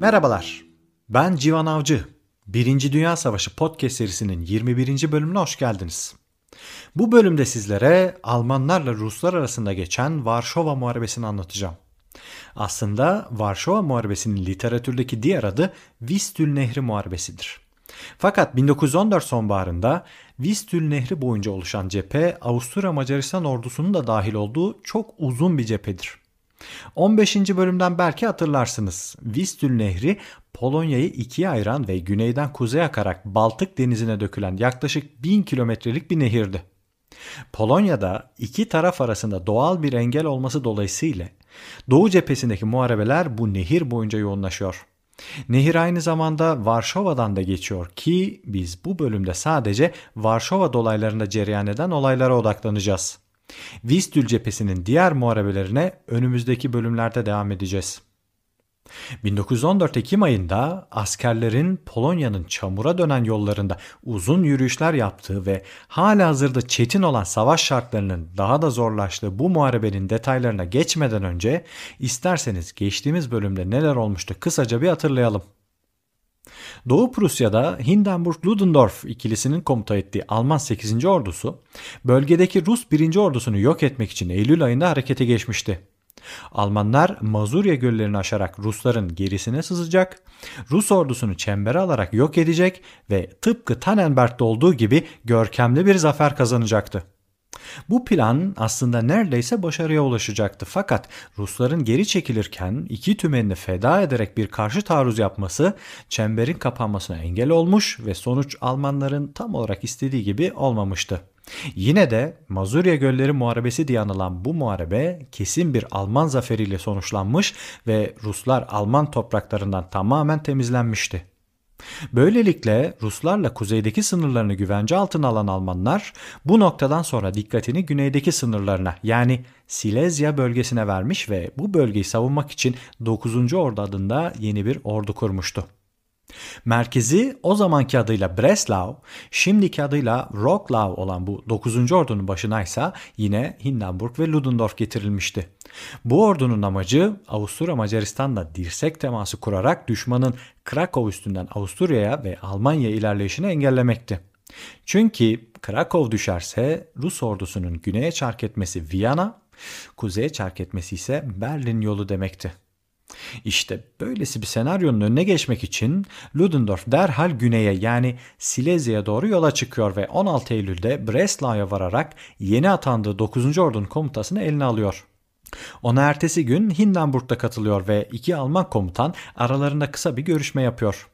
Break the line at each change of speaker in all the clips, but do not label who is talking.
Merhabalar, ben Civan Avcı. Birinci Dünya Savaşı podcast serisinin 21. bölümüne hoş geldiniz. Bu bölümde sizlere Almanlarla Ruslar arasında geçen Varşova Muharebesi'ni anlatacağım. Aslında Varşova Muharebesi'nin literatürdeki diğer adı Vistül Nehri Muharebesi'dir. Fakat 1914 sonbaharında Vistül Nehri boyunca oluşan cephe Avusturya Macaristan ordusunun da dahil olduğu çok uzun bir cephedir. 15. bölümden belki hatırlarsınız. Vistül Nehri Polonya'yı ikiye ayıran ve güneyden kuzeye akarak Baltık denizine dökülen yaklaşık 1000 kilometrelik bir nehirdi. Polonya'da iki taraf arasında doğal bir engel olması dolayısıyla Doğu cephesindeki muharebeler bu nehir boyunca yoğunlaşıyor. Nehir aynı zamanda Varşova'dan da geçiyor ki biz bu bölümde sadece Varşova dolaylarında cereyan eden olaylara odaklanacağız. Vistül cephesinin diğer muharebelerine önümüzdeki bölümlerde devam edeceğiz. 1914 Ekim ayında askerlerin Polonya'nın çamura dönen yollarında uzun yürüyüşler yaptığı ve hala hazırda çetin olan savaş şartlarının daha da zorlaştığı bu muharebenin detaylarına geçmeden önce isterseniz geçtiğimiz bölümde neler olmuştu kısaca bir hatırlayalım. Doğu Prusya'da Hindenburg-Ludendorff ikilisinin komuta ettiği Alman 8. ordusu bölgedeki Rus 1. ordusunu yok etmek için Eylül ayında harekete geçmişti. Almanlar Mazurya göllerini aşarak Rusların gerisine sızacak, Rus ordusunu çembere alarak yok edecek ve tıpkı Tannenberg'de olduğu gibi görkemli bir zafer kazanacaktı. Bu plan aslında neredeyse başarıya ulaşacaktı fakat Rusların geri çekilirken iki tümenini feda ederek bir karşı taarruz yapması çemberin kapanmasına engel olmuş ve sonuç Almanların tam olarak istediği gibi olmamıştı. Yine de Mazurya Gölleri Muharebesi diye anılan bu muharebe kesin bir Alman zaferiyle sonuçlanmış ve Ruslar Alman topraklarından tamamen temizlenmişti. Böylelikle Ruslarla kuzeydeki sınırlarını güvence altına alan Almanlar bu noktadan sonra dikkatini güneydeki sınırlarına yani Silezya bölgesine vermiş ve bu bölgeyi savunmak için 9. Ordu adında yeni bir ordu kurmuştu. Merkezi o zamanki adıyla Breslau, şimdiki adıyla Wrocław olan bu 9. ordunun başına ise yine Hindenburg ve Ludendorff getirilmişti. Bu ordunun amacı Avusturya Macaristan'la dirsek teması kurarak düşmanın Krakow üstünden Avusturya'ya ve Almanya ilerleyişini engellemekti. Çünkü Krakow düşerse Rus ordusunun güneye çark etmesi Viyana, kuzeye çark etmesi ise Berlin yolu demekti. İşte böylesi bir senaryonun önüne geçmek için Ludendorff derhal güneye yani Silezya'ya doğru yola çıkıyor ve 16 Eylül'de Breslau'ya vararak yeni atandığı 9. Ordu'nun komutasını eline alıyor. Ona ertesi gün Hindenburg'da katılıyor ve iki Alman komutan aralarında kısa bir görüşme yapıyor.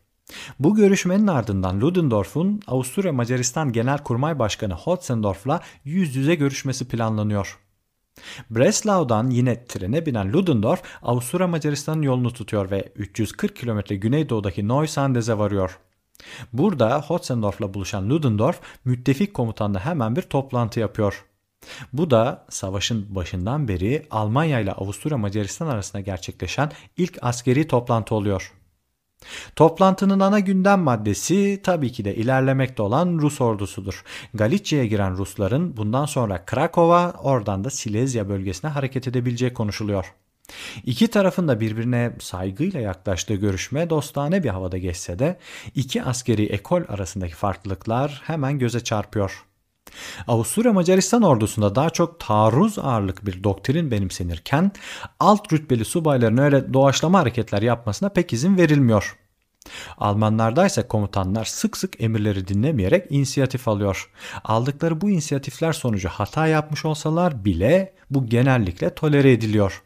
Bu görüşmenin ardından Ludendorff'un Avusturya Macaristan Genelkurmay Başkanı Hotzendorff'la yüz yüze görüşmesi planlanıyor. Breslau'dan yine trene binen Ludendorff Avusturya Macaristan'ın yolunu tutuyor ve 340 kilometre güneydoğudaki Neusandez'e varıyor. Burada Hotzendorff'la buluşan Ludendorff müttefik komutanla hemen bir toplantı yapıyor. Bu da savaşın başından beri Almanya ile Avusturya Macaristan arasında gerçekleşen ilk askeri toplantı oluyor. Toplantının ana gündem maddesi tabii ki de ilerlemekte olan Rus ordusudur. Galicia'ya giren Rusların bundan sonra Krakow'a oradan da Silezya bölgesine hareket edebileceği konuşuluyor. İki tarafın da birbirine saygıyla yaklaştığı görüşme dostane bir havada geçse de iki askeri ekol arasındaki farklılıklar hemen göze çarpıyor. Avusturya Macaristan ordusunda daha çok taarruz ağırlık bir doktrin benimsenirken alt rütbeli subayların öyle doğaçlama hareketler yapmasına pek izin verilmiyor. Almanlarda ise komutanlar sık sık emirleri dinlemeyerek inisiyatif alıyor. Aldıkları bu inisiyatifler sonucu hata yapmış olsalar bile bu genellikle tolere ediliyor.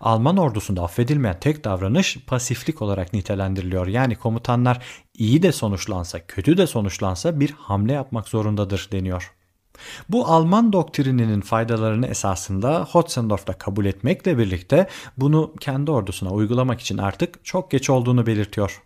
Alman ordusunda affedilmeyen tek davranış pasiflik olarak nitelendiriliyor. Yani komutanlar iyi de sonuçlansa, kötü de sonuçlansa bir hamle yapmak zorundadır deniyor. Bu Alman doktrininin faydalarını esasında Hotzendorf da kabul etmekle birlikte bunu kendi ordusuna uygulamak için artık çok geç olduğunu belirtiyor.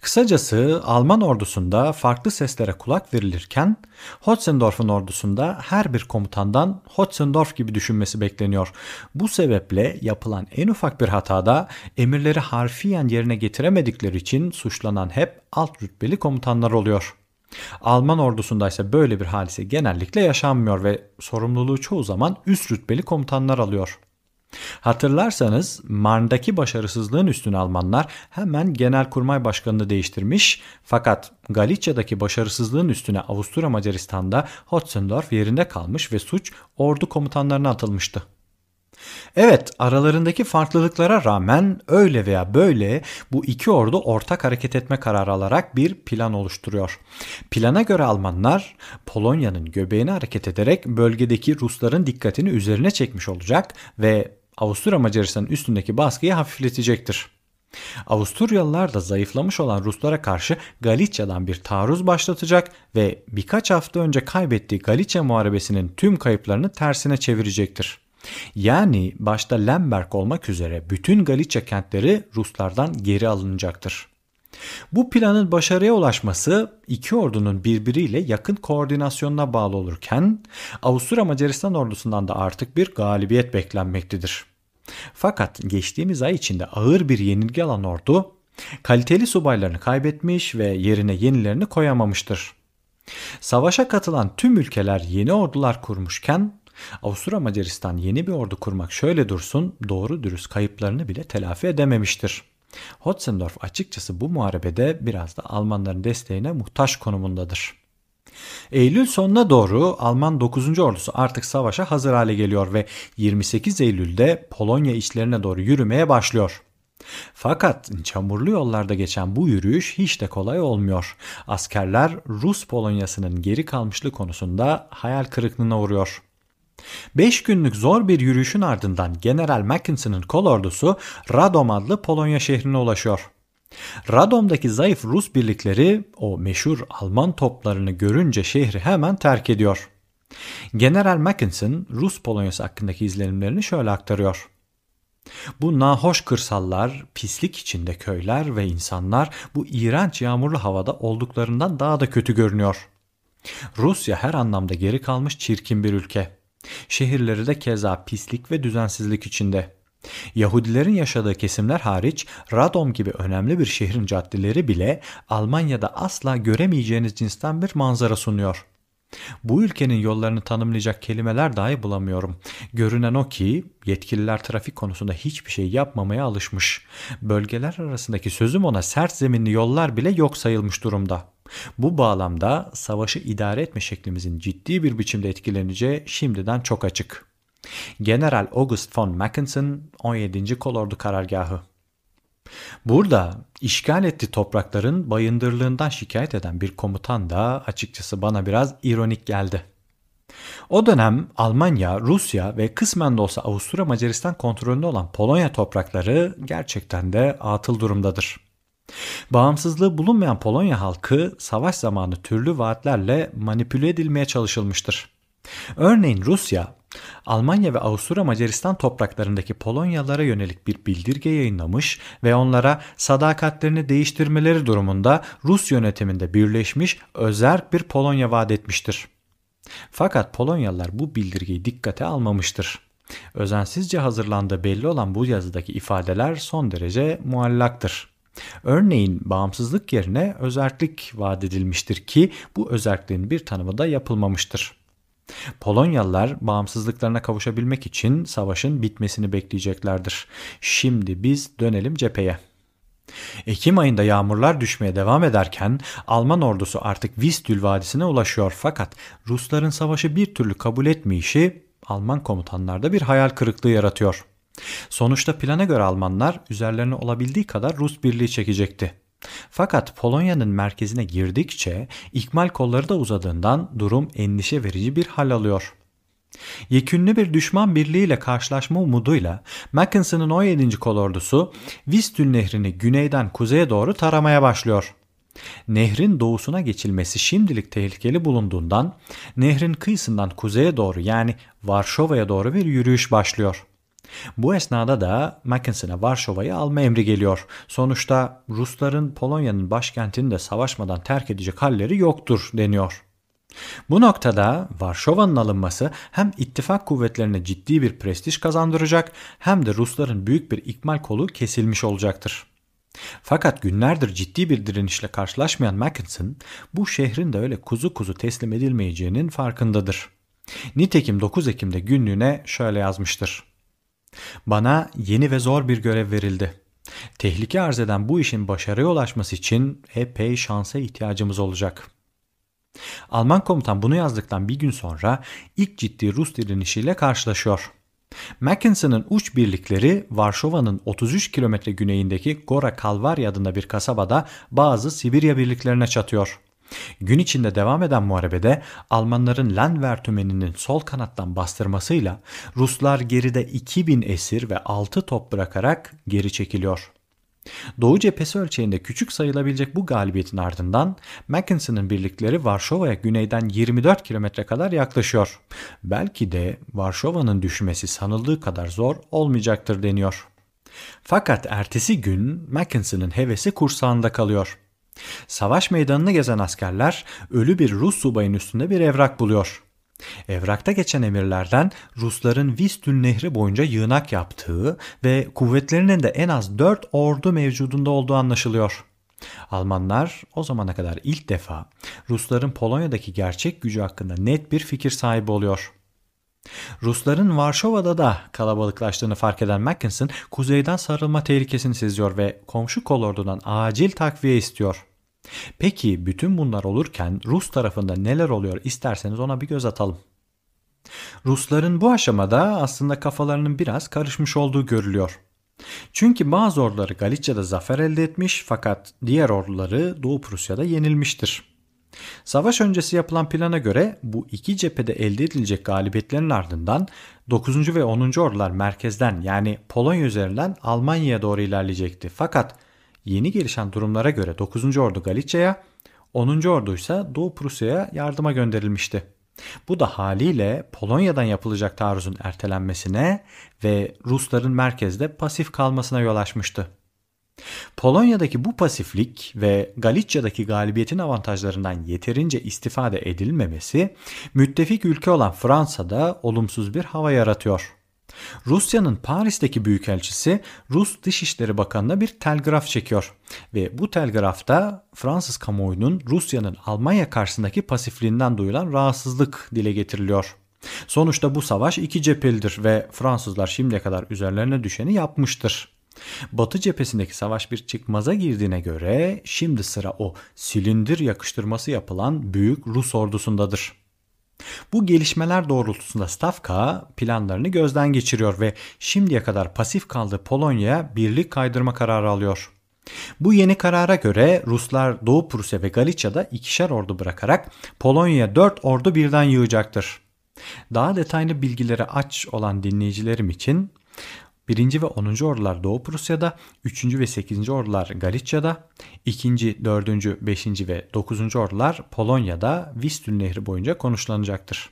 Kısacası Alman ordusunda farklı seslere kulak verilirken Hotzendorf'un ordusunda her bir komutandan Hotzendorf gibi düşünmesi bekleniyor. Bu sebeple yapılan en ufak bir hatada emirleri harfiyen yerine getiremedikleri için suçlanan hep alt rütbeli komutanlar oluyor. Alman ordusunda ise böyle bir hadise genellikle yaşanmıyor ve sorumluluğu çoğu zaman üst rütbeli komutanlar alıyor. Hatırlarsanız Marn'daki başarısızlığın üstüne Almanlar hemen Genelkurmay Başkanı'nı değiştirmiş fakat Galicia'daki başarısızlığın üstüne Avusturya Macaristan'da Hotzendorf yerinde kalmış ve suç ordu komutanlarına atılmıştı. Evet aralarındaki farklılıklara rağmen öyle veya böyle bu iki ordu ortak hareket etme kararı alarak bir plan oluşturuyor. Plana göre Almanlar Polonya'nın göbeğine hareket ederek bölgedeki Rusların dikkatini üzerine çekmiş olacak ve Avusturya Macaristan'ın üstündeki baskıyı hafifletecektir. Avusturyalılar da zayıflamış olan Ruslara karşı Galicia'dan bir taarruz başlatacak ve birkaç hafta önce kaybettiği Galicia Muharebesi'nin tüm kayıplarını tersine çevirecektir. Yani başta Lemberg olmak üzere bütün Galicia kentleri Ruslardan geri alınacaktır. Bu planın başarıya ulaşması iki ordunun birbiriyle yakın koordinasyonuna bağlı olurken Avusturya Macaristan ordusundan da artık bir galibiyet beklenmektedir. Fakat geçtiğimiz ay içinde ağır bir yenilgi alan ordu kaliteli subaylarını kaybetmiş ve yerine yenilerini koyamamıştır. Savaşa katılan tüm ülkeler yeni ordular kurmuşken Avusturya Macaristan yeni bir ordu kurmak şöyle dursun doğru dürüst kayıplarını bile telafi edememiştir. Hotzendorf açıkçası bu muharebede biraz da Almanların desteğine muhtaç konumundadır. Eylül sonuna doğru Alman 9. ordusu artık savaşa hazır hale geliyor ve 28 Eylül'de Polonya içlerine doğru yürümeye başlıyor. Fakat çamurlu yollarda geçen bu yürüyüş hiç de kolay olmuyor. Askerler Rus Polonyası'nın geri kalmışlığı konusunda hayal kırıklığına uğruyor. 5 günlük zor bir yürüyüşün ardından General Mackinson'ın kol ordusu Radom adlı Polonya şehrine ulaşıyor. Radom'daki zayıf Rus birlikleri o meşhur Alman toplarını görünce şehri hemen terk ediyor. General Mackinson Rus Polonyası hakkındaki izlenimlerini şöyle aktarıyor. Bu nahoş kırsallar, pislik içinde köyler ve insanlar bu iğrenç yağmurlu havada olduklarından daha da kötü görünüyor. Rusya her anlamda geri kalmış çirkin bir ülke. Şehirleri de keza pislik ve düzensizlik içinde. Yahudilerin yaşadığı kesimler hariç Radom gibi önemli bir şehrin caddeleri bile Almanya'da asla göremeyeceğiniz cinsten bir manzara sunuyor. Bu ülkenin yollarını tanımlayacak kelimeler dahi bulamıyorum. Görünen o ki yetkililer trafik konusunda hiçbir şey yapmamaya alışmış. Bölgeler arasındaki sözüm ona sert zeminli yollar bile yok sayılmış durumda. Bu bağlamda savaşı idare etme şeklimizin ciddi bir biçimde etkileneceği şimdiden çok açık. General August von Mackensen 17. Kolordu Karargahı Burada işgal ettiği toprakların bayındırlığından şikayet eden bir komutan da açıkçası bana biraz ironik geldi. O dönem Almanya, Rusya ve kısmen de olsa Avusturya Macaristan kontrolünde olan Polonya toprakları gerçekten de atıl durumdadır. Bağımsızlığı bulunmayan Polonya halkı savaş zamanı türlü vaatlerle manipüle edilmeye çalışılmıştır. Örneğin Rusya, Almanya ve Avusturya Macaristan topraklarındaki Polonyalara yönelik bir bildirge yayınlamış ve onlara sadakatlerini değiştirmeleri durumunda Rus yönetiminde birleşmiş özerk bir Polonya vaat etmiştir. Fakat Polonyalılar bu bildirgeyi dikkate almamıştır. Özensizce hazırlandığı belli olan bu yazıdaki ifadeler son derece muallaktır. Örneğin bağımsızlık yerine özerklik vaat edilmiştir ki bu özerkliğin bir tanımı da yapılmamıştır. Polonyalılar bağımsızlıklarına kavuşabilmek için savaşın bitmesini bekleyeceklerdir. Şimdi biz dönelim cepheye. Ekim ayında yağmurlar düşmeye devam ederken Alman ordusu artık Vistül Vadisi'ne ulaşıyor fakat Rusların savaşı bir türlü kabul etmeyişi Alman komutanlarda bir hayal kırıklığı yaratıyor. Sonuçta plana göre Almanlar üzerlerine olabildiği kadar Rus birliği çekecekti. Fakat Polonya'nın merkezine girdikçe ikmal kolları da uzadığından durum endişe verici bir hal alıyor. Yekünlü bir düşman birliğiyle karşılaşma umuduyla Mackinson'ın 17. kolordusu Vistül nehrini güneyden kuzeye doğru taramaya başlıyor. Nehrin doğusuna geçilmesi şimdilik tehlikeli bulunduğundan nehrin kıyısından kuzeye doğru yani Varşova'ya doğru bir yürüyüş başlıyor. Bu esnada da Mackinson'a Varşova'yı alma emri geliyor. Sonuçta Rusların Polonya'nın başkentini de savaşmadan terk edecek halleri yoktur deniyor. Bu noktada Varşova'nın alınması hem ittifak kuvvetlerine ciddi bir prestij kazandıracak hem de Rusların büyük bir ikmal kolu kesilmiş olacaktır. Fakat günlerdir ciddi bir direnişle karşılaşmayan Mackinson bu şehrin de öyle kuzu kuzu teslim edilmeyeceğinin farkındadır. Nitekim 9 Ekim'de günlüğüne şöyle yazmıştır. Bana yeni ve zor bir görev verildi. Tehlike arz eden bu işin başarıya ulaşması için epey şansa ihtiyacımız olacak. Alman komutan bunu yazdıktan bir gün sonra ilk ciddi Rus direnişiyle karşılaşıyor. Mackinson'ın uç birlikleri Varşova'nın 33 kilometre güneyindeki Gora Kalvarya adında bir kasabada bazı Sibirya birliklerine çatıyor. Gün içinde devam eden muharebede Almanların Landwehr tümeninin sol kanattan bastırmasıyla Ruslar geride 2000 esir ve 6 top bırakarak geri çekiliyor. Doğu cephesi ölçeğinde küçük sayılabilecek bu galibiyetin ardından Mackinson'ın birlikleri Varşova'ya güneyden 24 kilometre kadar yaklaşıyor. Belki de Varşova'nın düşmesi sanıldığı kadar zor olmayacaktır deniyor. Fakat ertesi gün Mackinson'ın hevesi kursağında kalıyor. Savaş meydanını gezen askerler ölü bir Rus subayın üstünde bir evrak buluyor. Evrakta geçen emirlerden Rusların Vistül Nehri boyunca yığınak yaptığı ve kuvvetlerinin de en az 4 ordu mevcudunda olduğu anlaşılıyor. Almanlar o zamana kadar ilk defa Rusların Polonya'daki gerçek gücü hakkında net bir fikir sahibi oluyor. Rusların Varşova'da da kalabalıklaştığını fark eden Mackinson kuzeyden sarılma tehlikesini seziyor ve komşu kolordudan acil takviye istiyor. Peki bütün bunlar olurken Rus tarafında neler oluyor isterseniz ona bir göz atalım. Rusların bu aşamada aslında kafalarının biraz karışmış olduğu görülüyor. Çünkü bazı orduları Galicia'da zafer elde etmiş fakat diğer orduları Doğu Prusya'da yenilmiştir. Savaş öncesi yapılan plana göre bu iki cephede elde edilecek galibiyetlerin ardından 9. ve 10. ordular merkezden yani Polonya üzerinden Almanya'ya doğru ilerleyecekti. Fakat Yeni gelişen durumlara göre 9. Ordu Galicia'ya, 10. Ordu ise Doğu Prusya'ya yardıma gönderilmişti. Bu da haliyle Polonya'dan yapılacak taarruzun ertelenmesine ve Rusların merkezde pasif kalmasına yol açmıştı. Polonya'daki bu pasiflik ve Galicia'daki galibiyetin avantajlarından yeterince istifade edilmemesi müttefik ülke olan Fransa'da olumsuz bir hava yaratıyor. Rusya'nın Paris'teki büyükelçisi Rus Dışişleri Bakanı'na bir telgraf çekiyor ve bu telgrafta Fransız kamuoyunun Rusya'nın Almanya karşısındaki pasifliğinden duyulan rahatsızlık dile getiriliyor. Sonuçta bu savaş iki cephelidir ve Fransızlar şimdiye kadar üzerlerine düşeni yapmıştır. Batı cephesindeki savaş bir çıkmaza girdiğine göre şimdi sıra o silindir yakıştırması yapılan büyük Rus ordusundadır. Bu gelişmeler doğrultusunda Stavka planlarını gözden geçiriyor ve şimdiye kadar pasif kaldığı Polonya'ya birlik kaydırma kararı alıyor. Bu yeni karara göre Ruslar Doğu Prusya ve Galicia'da ikişer ordu bırakarak Polonya'ya dört ordu birden yığacaktır. Daha detaylı bilgilere aç olan dinleyicilerim için 1. ve 10. ordular Doğu Prusya'da, 3. ve 8. ordular Galicia'da, 2. 4. 5. ve 9. ordular Polonya'da Vistül Nehri boyunca konuşlanacaktır.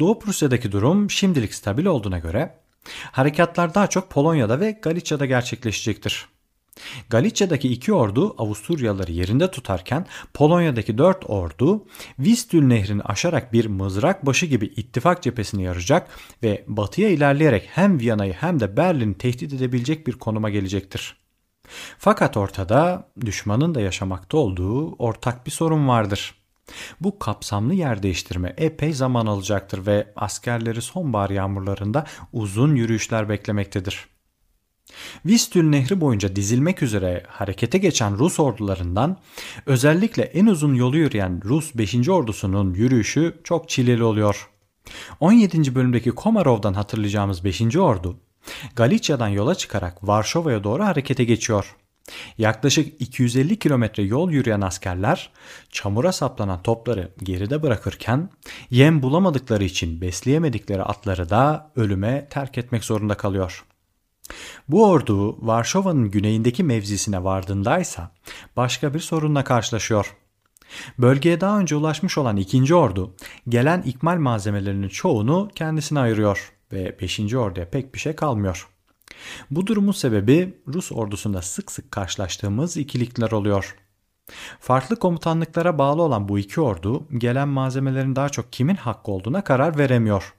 Doğu Prusya'daki durum şimdilik stabil olduğuna göre harekatlar daha çok Polonya'da ve Galicia'da gerçekleşecektir. Galicia'daki iki ordu Avusturyalıları yerinde tutarken Polonya'daki dört ordu Vistül nehrini aşarak bir mızrak başı gibi ittifak cephesini yaracak ve batıya ilerleyerek hem Viyana'yı hem de Berlin'i tehdit edebilecek bir konuma gelecektir. Fakat ortada düşmanın da yaşamakta olduğu ortak bir sorun vardır. Bu kapsamlı yer değiştirme epey zaman alacaktır ve askerleri sonbahar yağmurlarında uzun yürüyüşler beklemektedir. Vistül Nehri boyunca dizilmek üzere harekete geçen Rus ordularından özellikle en uzun yolu yürüyen Rus 5. ordusunun yürüyüşü çok çileli oluyor. 17. bölümdeki Komarov'dan hatırlayacağımız 5. ordu Galicia'dan yola çıkarak Varşova'ya doğru harekete geçiyor. Yaklaşık 250 kilometre yol yürüyen askerler çamura saplanan topları geride bırakırken yem bulamadıkları için besleyemedikleri atları da ölüme terk etmek zorunda kalıyor. Bu ordu Varşova'nın güneyindeki mevzisine vardığındaysa başka bir sorunla karşılaşıyor. Bölgeye daha önce ulaşmış olan ikinci ordu gelen ikmal malzemelerinin çoğunu kendisine ayırıyor ve 5. orduya pek bir şey kalmıyor. Bu durumun sebebi Rus ordusunda sık sık karşılaştığımız ikilikler oluyor. Farklı komutanlıklara bağlı olan bu iki ordu gelen malzemelerin daha çok kimin hakkı olduğuna karar veremiyor.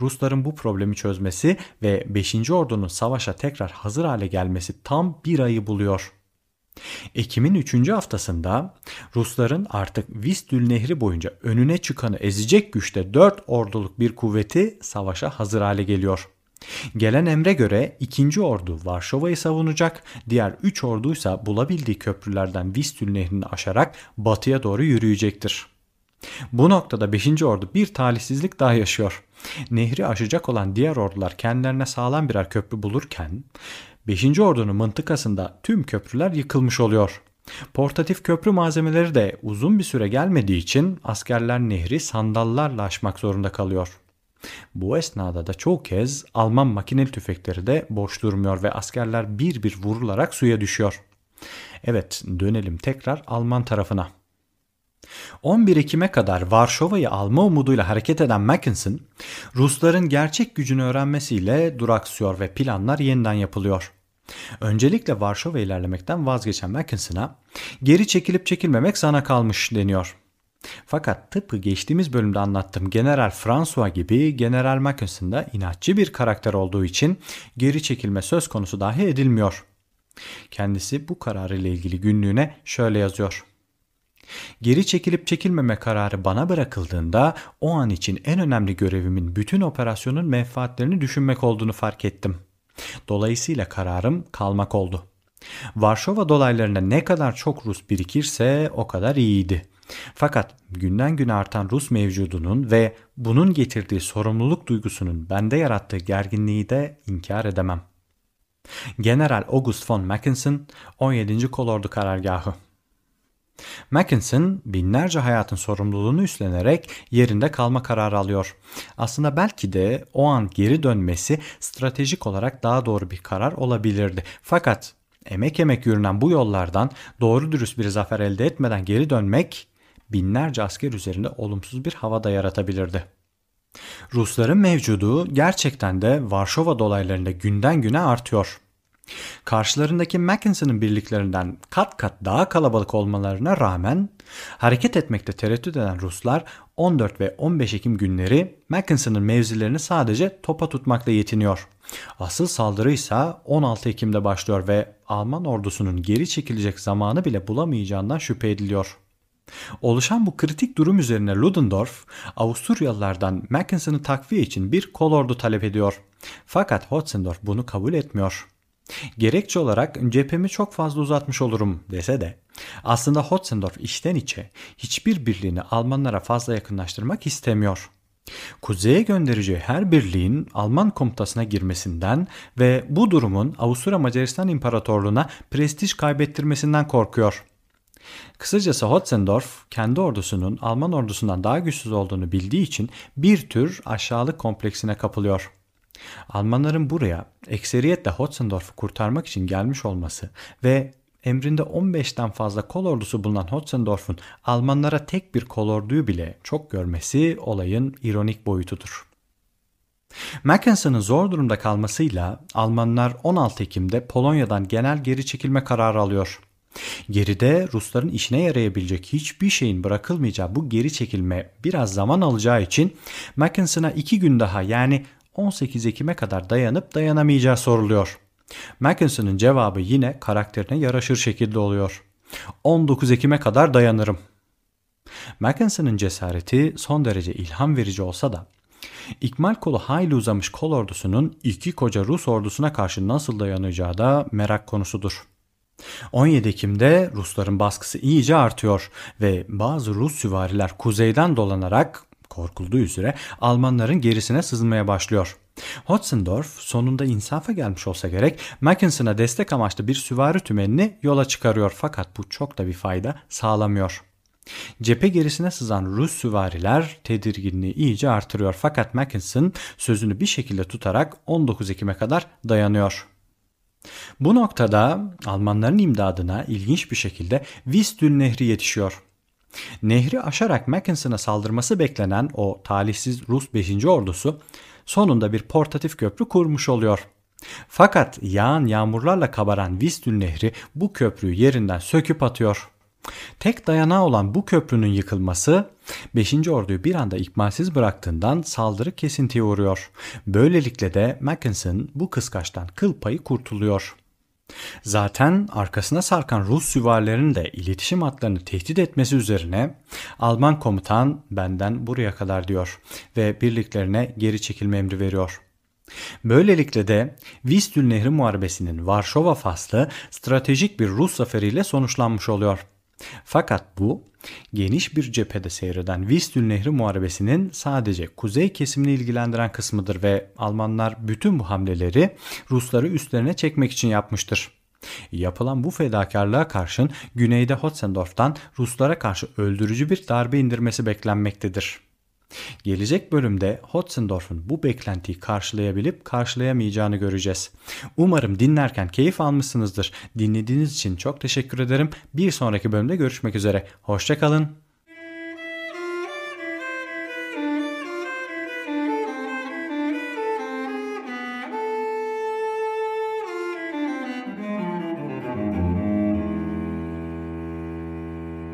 Rusların bu problemi çözmesi ve 5. ordunun savaşa tekrar hazır hale gelmesi tam bir ayı buluyor. Ekim'in 3. haftasında Rusların artık Vistül Nehri boyunca önüne çıkanı ezecek güçte 4 orduluk bir kuvveti savaşa hazır hale geliyor. Gelen emre göre ikinci ordu Varşova'yı savunacak, diğer üç orduysa bulabildiği köprülerden Vistül nehrini aşarak batıya doğru yürüyecektir. Bu noktada 5. ordu bir talihsizlik daha yaşıyor. Nehri aşacak olan diğer ordular kendilerine sağlam birer köprü bulurken 5. ordunun mıntıkasında tüm köprüler yıkılmış oluyor. Portatif köprü malzemeleri de uzun bir süre gelmediği için askerler nehri sandallarla aşmak zorunda kalıyor. Bu esnada da çoğu kez Alman makineli tüfekleri de boş durmuyor ve askerler bir bir vurularak suya düşüyor. Evet dönelim tekrar Alman tarafına. 11 Ekim'e kadar Varşova'yı alma umuduyla hareket eden Mackinson, Rusların gerçek gücünü öğrenmesiyle duraksıyor ve planlar yeniden yapılıyor. Öncelikle Varşova ilerlemekten vazgeçen Mackinson'a geri çekilip çekilmemek sana kalmış deniyor. Fakat tıpkı geçtiğimiz bölümde anlattığım General François gibi General Mackinson da inatçı bir karakter olduğu için geri çekilme söz konusu dahi edilmiyor. Kendisi bu kararı ile ilgili günlüğüne şöyle yazıyor. Geri çekilip çekilmeme kararı bana bırakıldığında o an için en önemli görevimin bütün operasyonun menfaatlerini düşünmek olduğunu fark ettim. Dolayısıyla kararım kalmak oldu. Varşova dolaylarında ne kadar çok Rus birikirse o kadar iyiydi. Fakat günden güne artan Rus mevcudunun ve bunun getirdiği sorumluluk duygusunun bende yarattığı gerginliği de inkar edemem. General August von Mackensen 17. Kolordu Karargahı Mackinson binlerce hayatın sorumluluğunu üstlenerek yerinde kalma kararı alıyor. Aslında belki de o an geri dönmesi stratejik olarak daha doğru bir karar olabilirdi. Fakat emek emek yürünen bu yollardan doğru dürüst bir zafer elde etmeden geri dönmek binlerce asker üzerinde olumsuz bir hava da yaratabilirdi. Rusların mevcudu gerçekten de Varşova dolaylarında günden güne artıyor. Karşılarındaki Mackinson'ın birliklerinden kat kat daha kalabalık olmalarına rağmen hareket etmekte tereddüt eden Ruslar 14 ve 15 Ekim günleri Mackinson'ın mevzilerini sadece topa tutmakla yetiniyor. Asıl saldırı ise 16 Ekim'de başlıyor ve Alman ordusunun geri çekilecek zamanı bile bulamayacağından şüphe ediliyor. Oluşan bu kritik durum üzerine Ludendorff, Avusturyalılardan Mackinson'ı takviye için bir kolordu talep ediyor. Fakat Hotzendorf bunu kabul etmiyor. Gerekçe olarak cephemi çok fazla uzatmış olurum dese de aslında Hotzendorf içten içe hiçbir birliğini Almanlara fazla yakınlaştırmak istemiyor. Kuzeye göndereceği her birliğin Alman komutasına girmesinden ve bu durumun Avusturya Macaristan İmparatorluğu'na prestij kaybettirmesinden korkuyor. Kısacası Hotzendorf kendi ordusunun Alman ordusundan daha güçsüz olduğunu bildiği için bir tür aşağılık kompleksine kapılıyor. Almanların buraya ekseriyetle Hotzendorf'u kurtarmak için gelmiş olması ve emrinde 15'ten fazla kol ordusu bulunan Hotzendorf'un Almanlara tek bir kol orduyu bile çok görmesi olayın ironik boyutudur. Mackinson'ın zor durumda kalmasıyla Almanlar 16 Ekim'de Polonya'dan genel geri çekilme kararı alıyor. Geride Rusların işine yarayabilecek hiçbir şeyin bırakılmayacağı bu geri çekilme biraz zaman alacağı için Mackinson'a iki gün daha yani 18 Ekim'e kadar dayanıp dayanamayacağı soruluyor. Mackinson'ın cevabı yine karakterine yaraşır şekilde oluyor. 19 Ekim'e kadar dayanırım. Mackinson'ın cesareti son derece ilham verici olsa da İkmal kolu hayli uzamış kol ordusunun iki koca Rus ordusuna karşı nasıl dayanacağı da merak konusudur. 17 Ekim'de Rusların baskısı iyice artıyor ve bazı Rus süvariler kuzeyden dolanarak korkulduğu üzere Almanların gerisine sızmaya başlıyor. Hotzendorf sonunda insafa gelmiş olsa gerek Mackinson'a destek amaçlı bir süvari tümenini yola çıkarıyor fakat bu çok da bir fayda sağlamıyor. Cephe gerisine sızan Rus süvariler tedirginliği iyice artırıyor fakat Mackinson sözünü bir şekilde tutarak 19 Ekim'e kadar dayanıyor. Bu noktada Almanların imdadına ilginç bir şekilde Vistül Nehri yetişiyor. Nehri aşarak Mackinson'a saldırması beklenen o talihsiz Rus 5. ordusu sonunda bir portatif köprü kurmuş oluyor. Fakat yağan yağmurlarla kabaran Vistül Nehri bu köprüyü yerinden söküp atıyor. Tek dayanağı olan bu köprünün yıkılması 5. orduyu bir anda ikmalsiz bıraktığından saldırı kesintiye uğruyor. Böylelikle de Mackinson bu kıskaçtan kıl payı kurtuluyor. Zaten arkasına sarkan Rus süvarilerinin de iletişim hatlarını tehdit etmesi üzerine Alman komutan benden buraya kadar diyor ve birliklerine geri çekilme emri veriyor. Böylelikle de Vistül Nehri Muharebesi'nin Varşova faslı stratejik bir Rus zaferiyle sonuçlanmış oluyor. Fakat bu geniş bir cephede seyreden Vistül Nehri Muharebesi'nin sadece kuzey kesimini ilgilendiren kısmıdır ve Almanlar bütün bu hamleleri Rusları üstlerine çekmek için yapmıştır. Yapılan bu fedakarlığa karşın güneyde Hotzendorf'tan Ruslara karşı öldürücü bir darbe indirmesi beklenmektedir. Gelecek bölümde Hotzendorf'un bu beklentiyi karşılayabilip karşılayamayacağını göreceğiz. Umarım dinlerken keyif almışsınızdır. Dinlediğiniz için çok teşekkür ederim. Bir sonraki bölümde görüşmek üzere. Hoşçakalın.